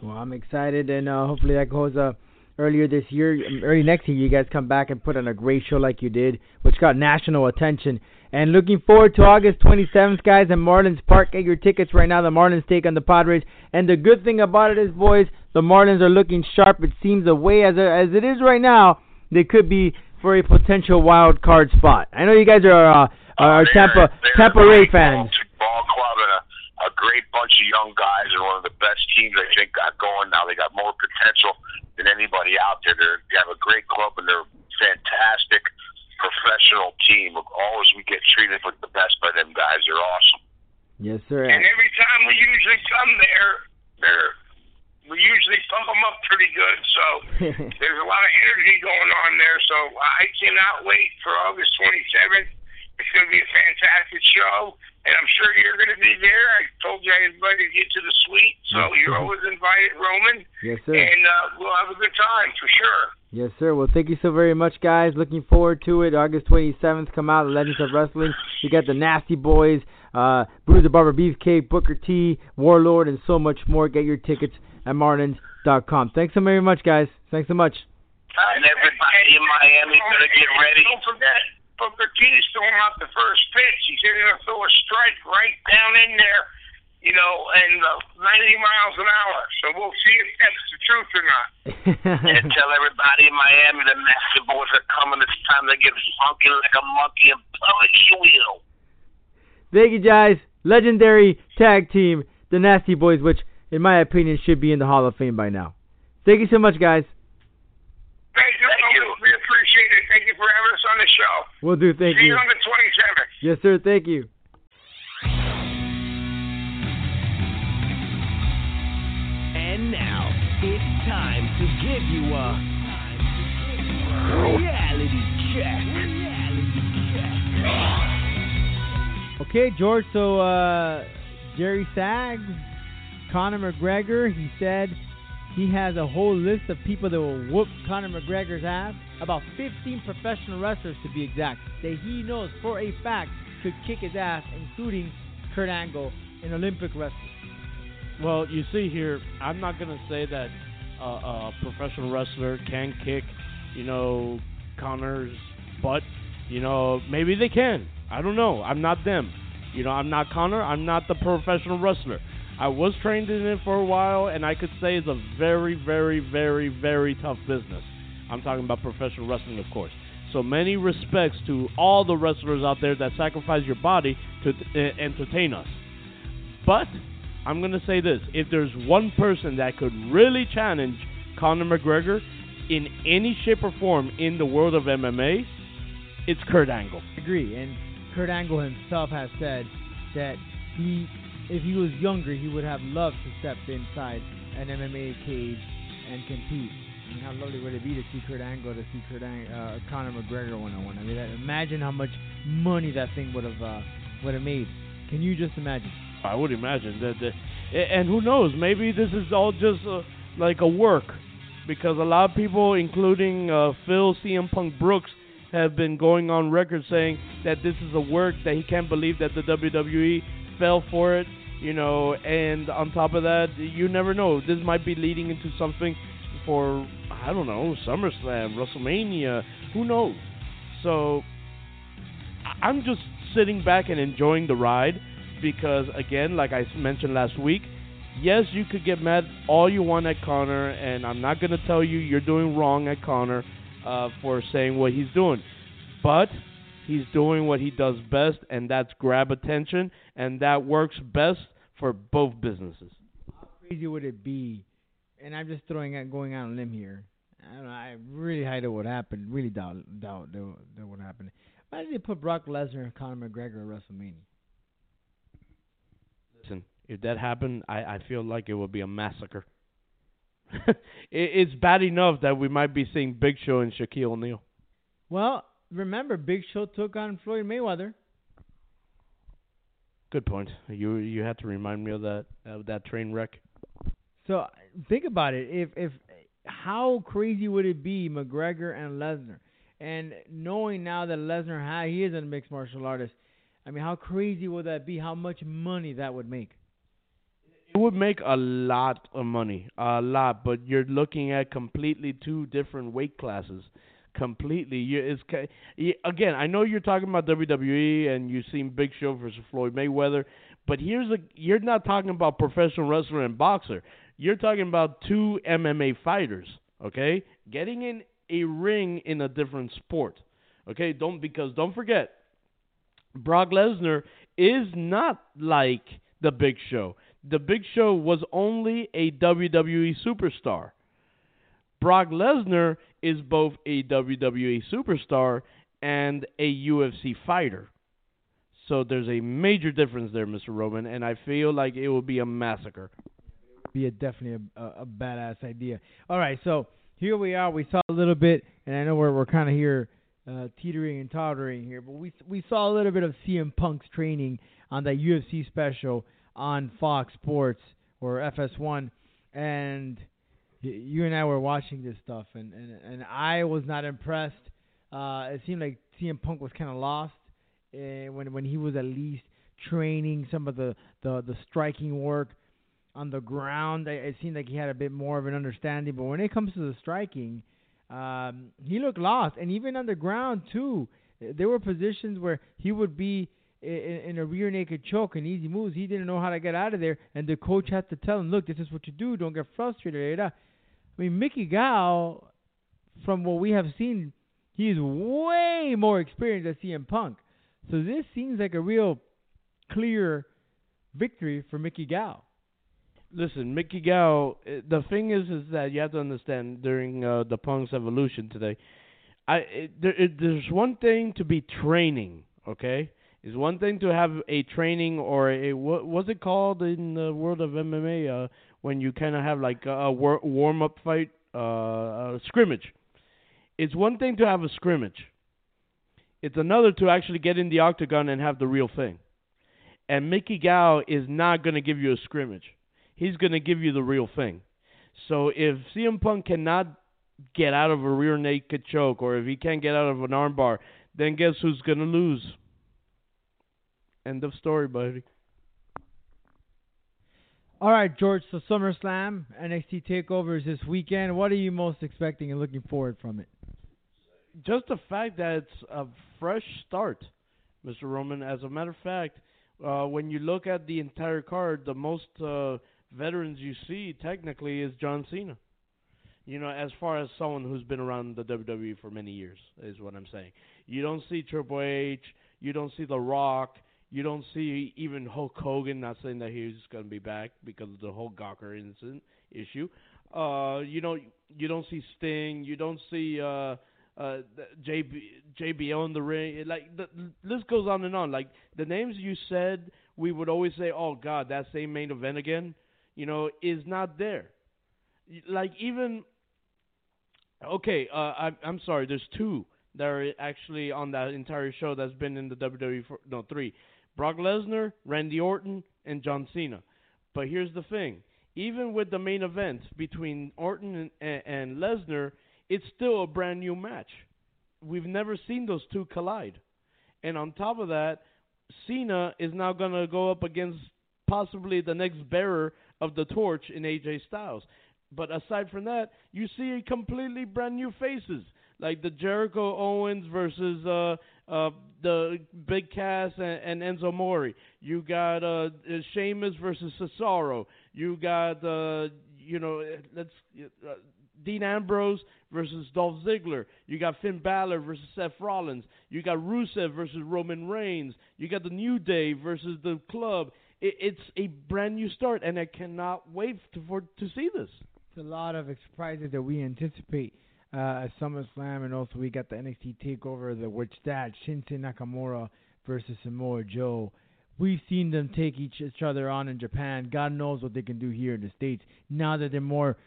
Well, I'm excited, and uh, hopefully that goes uh, earlier this year, early next year. You guys come back and put on a great show like you did, which got national attention. And looking forward to August 27th, guys, at Marlins Park. Get your tickets right now. The Marlins take on the Padres. And the good thing about it is, boys, the Marlins are looking sharp. It seems the way as as it is right now, they could be for a potential wild card spot. I know you guys are uh, are They're- Tampa Tampa Ray fans. Ball, ball a, a great bunch of young guys and one of the best teams I think got going now. They got more potential than anybody out there. They're, they have a great club and they're fantastic professional team. Always we get treated with the best by them guys. They're awesome. Yes, sir. And every time we usually come there, they're we usually pump them up pretty good. So there's a lot of energy going on there. So I cannot wait for August 27th. It's going to be a fantastic show, and I'm sure you're going to be there. I told you I invited you to the suite, so Yes, you're sir. always invited, Roman. yes, sir. And uh, we'll have a good time for sure. Yes, sir. Well, thank you so very much, guys. Looking forward to it. August 27th, come out, Legends of Wrestling. You got the Nasty Boys, uh, Brutus Barber Beefcake, Booker T, Warlord, and so much more. Get your tickets at marlins.com. Thanks so very much, guys. Thanks so much. And everybody in Miami better get ready. Don't forget, Booker T is throwing out the first pitch. He's going to throw a strike right down in there, you know, and uh, 90 miles an hour. So we'll see if that's the truth or not. and tell everybody in Miami the Nasty Boys are coming. It's time to get funky like a monkey and polish your wheel. Thank you, guys. Legendary tag team, the Nasty Boys, which, in my opinion, should be in the Hall of Fame by now. Thank you so much, guys. Thank you. Thank you. We appreciate it. Thank you for having us on the show. We'll do. Thank See you. you on the 27th. Yes, sir. Thank you. And now it's time to give you a reality check. Okay, George. So, uh, Jerry Sags, Conor McGregor, he said he has a whole list of people that will whoop Conor McGregor's ass. About 15 professional wrestlers, to be exact, that he knows for a fact could kick his ass, including Kurt Angle, an Olympic wrestler. Well, you see here, I'm not gonna say that uh, a professional wrestler can kick, you know, Conor's butt. You know, maybe they can. I don't know. I'm not them. You know, I'm not Conor. I'm not the professional wrestler. I was trained in it for a while, and I could say it's a very, very, very, very tough business. I'm talking about professional wrestling, of course. So many respects to all the wrestlers out there that sacrifice your body to uh, entertain us. But I'm going to say this if there's one person that could really challenge Conor McGregor in any shape or form in the world of MMA, it's Kurt Angle. I agree. And Kurt Angle himself has said that he, if he was younger, he would have loved to step inside an MMA cage and compete. I mean, how lovely would it be to see Kurt Angle, to see Kurt Ang- uh, Conor McGregor one on one? I mean, that, imagine how much money that thing would have uh, would have made. Can you just imagine? I would imagine that, that and who knows, maybe this is all just uh, like a work because a lot of people, including uh, Phil CM Punk Brooks, have been going on record saying that this is a work that he can't believe that the WWE fell for it. You know, and on top of that, you never know. This might be leading into something for I don't know SummerSlam, WrestleMania. Who knows? So I'm just sitting back and enjoying the ride because again, like I mentioned last week, yes, you could get mad all you want at Conor, and I'm not gonna tell you you're doing wrong at Conor uh, for saying what he's doing, but he's doing what he does best, and that's grab attention, and that works best for both businesses. How crazy would it be? And I'm just throwing out, going out on a limb here. I don't know. I really highly doubt what happened. Really doubt doubt that, that would happen. Why did they put Brock Lesnar and Conor McGregor at WrestleMania? Listen, if that happened, I, I feel like it would be a massacre. it, it's bad enough that we might be seeing Big Show and Shaquille O'Neal. Well, remember, Big Show took on Floyd Mayweather. Good point. You you had to remind me of that of that train wreck. So think about it. If if how crazy would it be McGregor and Lesnar, and knowing now that Lesnar ha he is a mixed martial artist. I mean, how crazy would that be? How much money that would make? It would make a lot of money, a lot, but you're looking at completely two different weight classes. Completely, you, it's ki- y- again. I know you're talking about WWE and you've seen Big Show versus Floyd Mayweather, but here's a you're not talking about professional wrestler and boxer. You're talking about two MMA fighters. Okay, getting in a ring in a different sport. Okay, don't because don't forget, Brock Lesnar is not like the Big Show. The Big Show was only a WWE superstar. Brock Lesnar is both a WWE superstar and a UFC fighter. So there's a major difference there, Mr. Roman, and I feel like it will be a massacre. Be a definitely a, a, badass idea. All right, so here we are. We saw a little bit, and I know we're we're kind of here uh, teetering and tottering here, but we we saw a little bit of CM Punk's training on that UFC special on Fox Sports or FS1, and you and I were watching this stuff, and and and I was not impressed. Uh, it seemed like CM Punk was kind of lost uh, when when he was at least training some of the the the striking work on the ground. It it seemed like he had a bit more of an understanding, but when it comes to the striking, um, he looked lost, and even on the ground too. There were positions where he would be i- i- in a rear naked choke and easy moves. He didn't know how to get out of there, and the coach had to tell him, "Look, this is what you do. Don't get frustrated." Da, da." I mean, Mickey Gall, from what we have seen, he is way more experienced than CM Punk. So this seems like a real clear victory for Mickey Gall. Listen, Mickey Gall. uh, The thing is, is that you have to understand during uh, the Punk's evolution today. I it, there, it, there's one thing to be training, okay? It's one thing to have a training or a what was it called in the world of MMA uh, when you kind of have like a, war, warm up fight, uh, a scrimmage. It's one thing to have a scrimmage. It's another to actually get in the octagon and have the real thing. And Mickey Gall is not going to give you a scrimmage he's going to give you the real thing. So if CM Punk cannot get out of a rear naked choke, or if he can't get out of an armbar, then guess who's going to lose? End of story, buddy. All right, George. So SummerSlam, NXT Takeover is this weekend. What are you most expecting and looking forward from it? Just the fact that it's a fresh start, Mr. Roman. As a matter of fact, uh, when you look at the entire card, the most uh, veterans you see technically is John Cena. You know, as far as someone who's been around the WWE for many years, is what I'm saying. You don't see Triple H, you don't see The Rock, you don't see even Hulk Hogan. Not saying that he's going to be back because of the whole Gawker incident issue. Uh, you know, you don't see Sting, you don't see uh, uh, JB JBL in the ring. Like the list goes on and on. Like the names you said, we would always say, "Oh God, that same main event again," you know, is not there. Like even okay, uh, I'm I'm sorry. There's two that are actually on that entire show that's been in the WWE for no three: Brock Lesnar, Randy Orton, and John Cena. But here's the thing: even with the main event between Orton and, and, and Lesnar, it's still a brand new match. We've never seen those two collide. And on top of that, Cena is now going to go up against possibly the next bearer of the torch in AJ Styles. But aside from that, you see completely brand new faces like the Jericho Owens versus uh uh the Big Cass and, and Enzo Amore. You got uh Sheamus versus Cesaro. You got uh you know let's uh, Dean Ambrose versus Dolph Ziggler. You got Finn Balor versus Seth Rollins. You got Rusev versus Roman Reigns. You got the New Day versus the Club. It, it's a brand new start, and I cannot wait to, for to see this. It's a lot of surprises that we anticipate uh, at SummerSlam, and also we got the NXT Takeover, the which that Shinsuke Nakamura versus Samoa Joe. We've seen them take each other on in Japan. God knows what they can do here in the states. Now that they're more,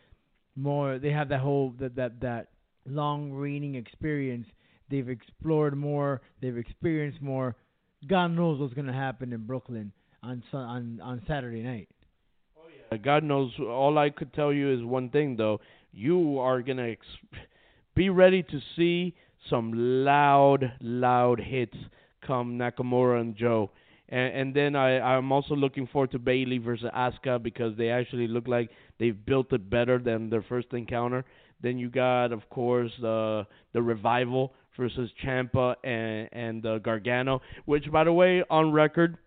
more, they have that whole that that that long reigning experience. They've explored more. They've experienced more. God knows what's gonna happen in Brooklyn on on on Saturday night. Uh, God knows. All I could tell you is one thing, though. You are gonna ex- be ready to see some loud, loud hits come Nakamura and Joe. And, and then I, I'm also looking forward to Bayley versus Asuka because they actually look like they've built it better than their first encounter. Then you got, of course, the the revival versus Ciampa and and uh, Gargano, which, by the way, on record,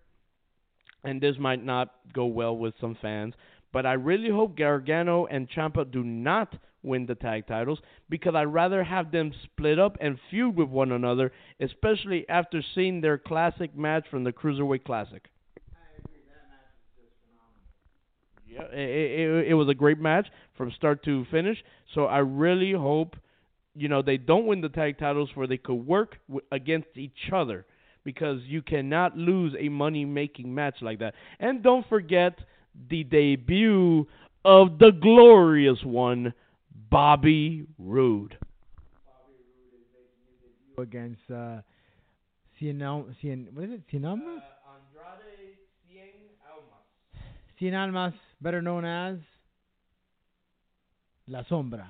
and this might not go well with some fans, but I really hope Gargano and Ciampa do not win the tag titles because I'd rather have them split up and feud with one another, especially after seeing their classic match from the Cruiserweight Classic. Yeah, it, it, it was a great match from start to finish. So I really hope, you know, they don't win the tag titles where they could work w- against each other because you cannot lose a money-making match like that. And don't forget the debut of the glorious one, Bobby Roode. against uh, Cien, Cien, what is it? Cien Almas? Andrade Cien Almas. Cien Almas, better known as La Sombra.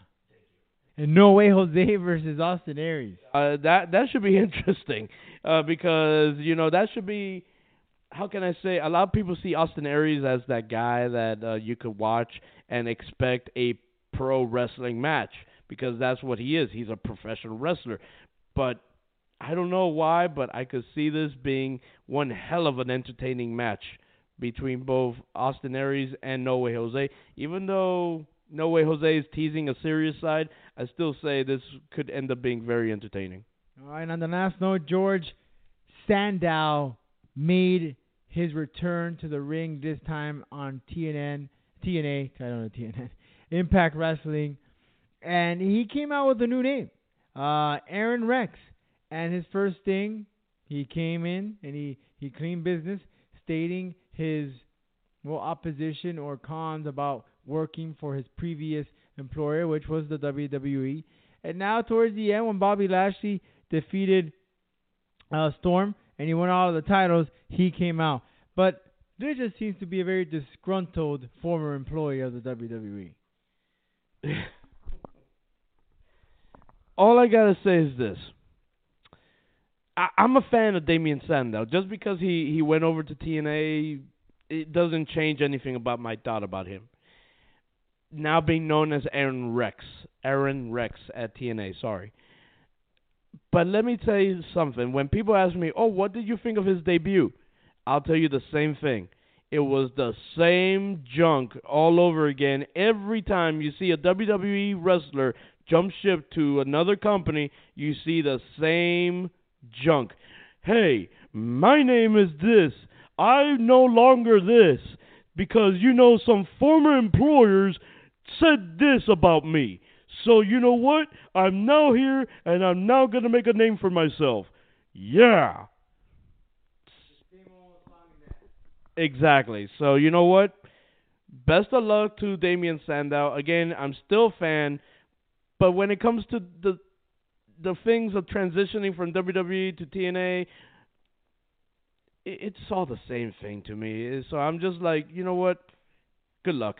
And No Way Jose versus Austin Aries. Uh, that that should be interesting uh, because you know that should be. How can I say? A lot of people see Austin Aries as that guy that uh, you could watch and expect a pro wrestling match because that's what he is. He's a professional wrestler. But I don't know why, but I could see this being one hell of an entertaining match between both Austin Aries and No Way Jose. Even though No Way Jose is teasing a serious side, I still say this could end up being very entertaining. All right, on the last note, George Sandow made his return to the ring this time on TNN, TNA, I don't know TNN, Impact Wrestling, and he came out with a new name, uh, Aron Rex. And his first thing, he came in and he he cleaned business, stating his well opposition or cons about working for his previous employer, which was the WWE. And now towards the end, when Bobby Lashley defeated uh, Storm and he won all of the titles, he came out. But there just seems to be a very disgruntled former employee of the WWE. All I gotta say is this. I, I'm a fan of Damien Sandow. Just because he, he went over to TNA, it doesn't change anything about my thought about him. Now being known as Aron Rex. Aron Rex at TNA, sorry. But let me tell you something. When people ask me, oh, what did you think of his debut? I'll tell you the same thing. It was the same junk all over again. Every time you see a WWE wrestler jump ship to another company, you see the same junk. Hey, my name is this. I'm no longer this because you know some former employers said this about me. So you know what? I'm now here and I'm now going to make a name for myself. Yeah. Exactly. So you know what? Best of luck to Damien Sandow. Again, I'm still a fan, but when it comes to the the things of transitioning from WWE to TNA, it's all the same thing to me. So I'm just like, you know what? Good luck.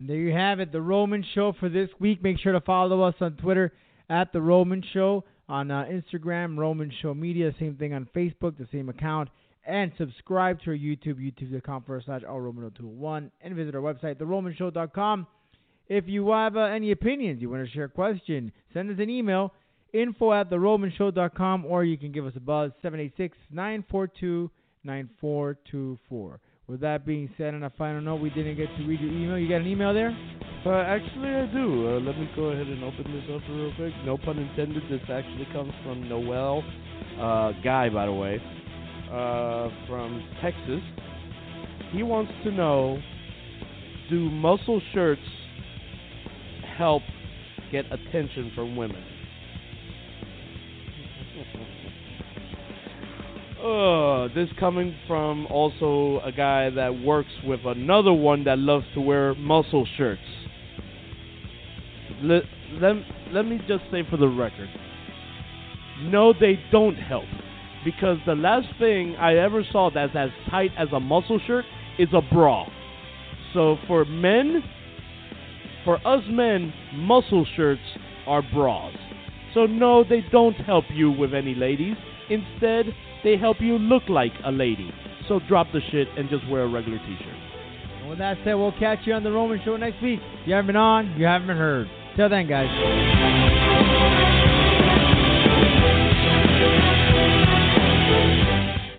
There you have it, the Roman Show for this week. Make sure to follow us on Twitter at the Roman Show, on uh, Instagram, Roman Show Media, same thing on Facebook, the same account, and subscribe to our YouTube, youtube.com forward slash allroman201, and visit our website, theromanshow.com. If you have uh, any opinions, you want to share a question, send us an email, info at theromanshow.com, or you can give us a buzz, 786-942-9424. With that being said, on a final note, we didn't get to read your email. You got an email there? Uh, actually, I do. Uh, let me go ahead and open this up real quick. No pun intended. This actually comes from Noel, uh, Guy, by the way, uh, from Texas. He wants to know Do muscle shirts help get attention from women? Uh, this coming from also a guy that works with another one that loves to wear muscle shirts. Let, let, let me just say for the record no, they don't help. Because the last thing I ever saw that's as tight as a muscle shirt is a bra. So for men, for us men, muscle shirts are bras. So no, they don't help you with any ladies. Instead, they help you look like a lady. So drop the shit and just wear a regular t-shirt. And with that said, we'll catch you on the Roman Show next week. If you haven't been on, you haven't been heard. Till then, guys.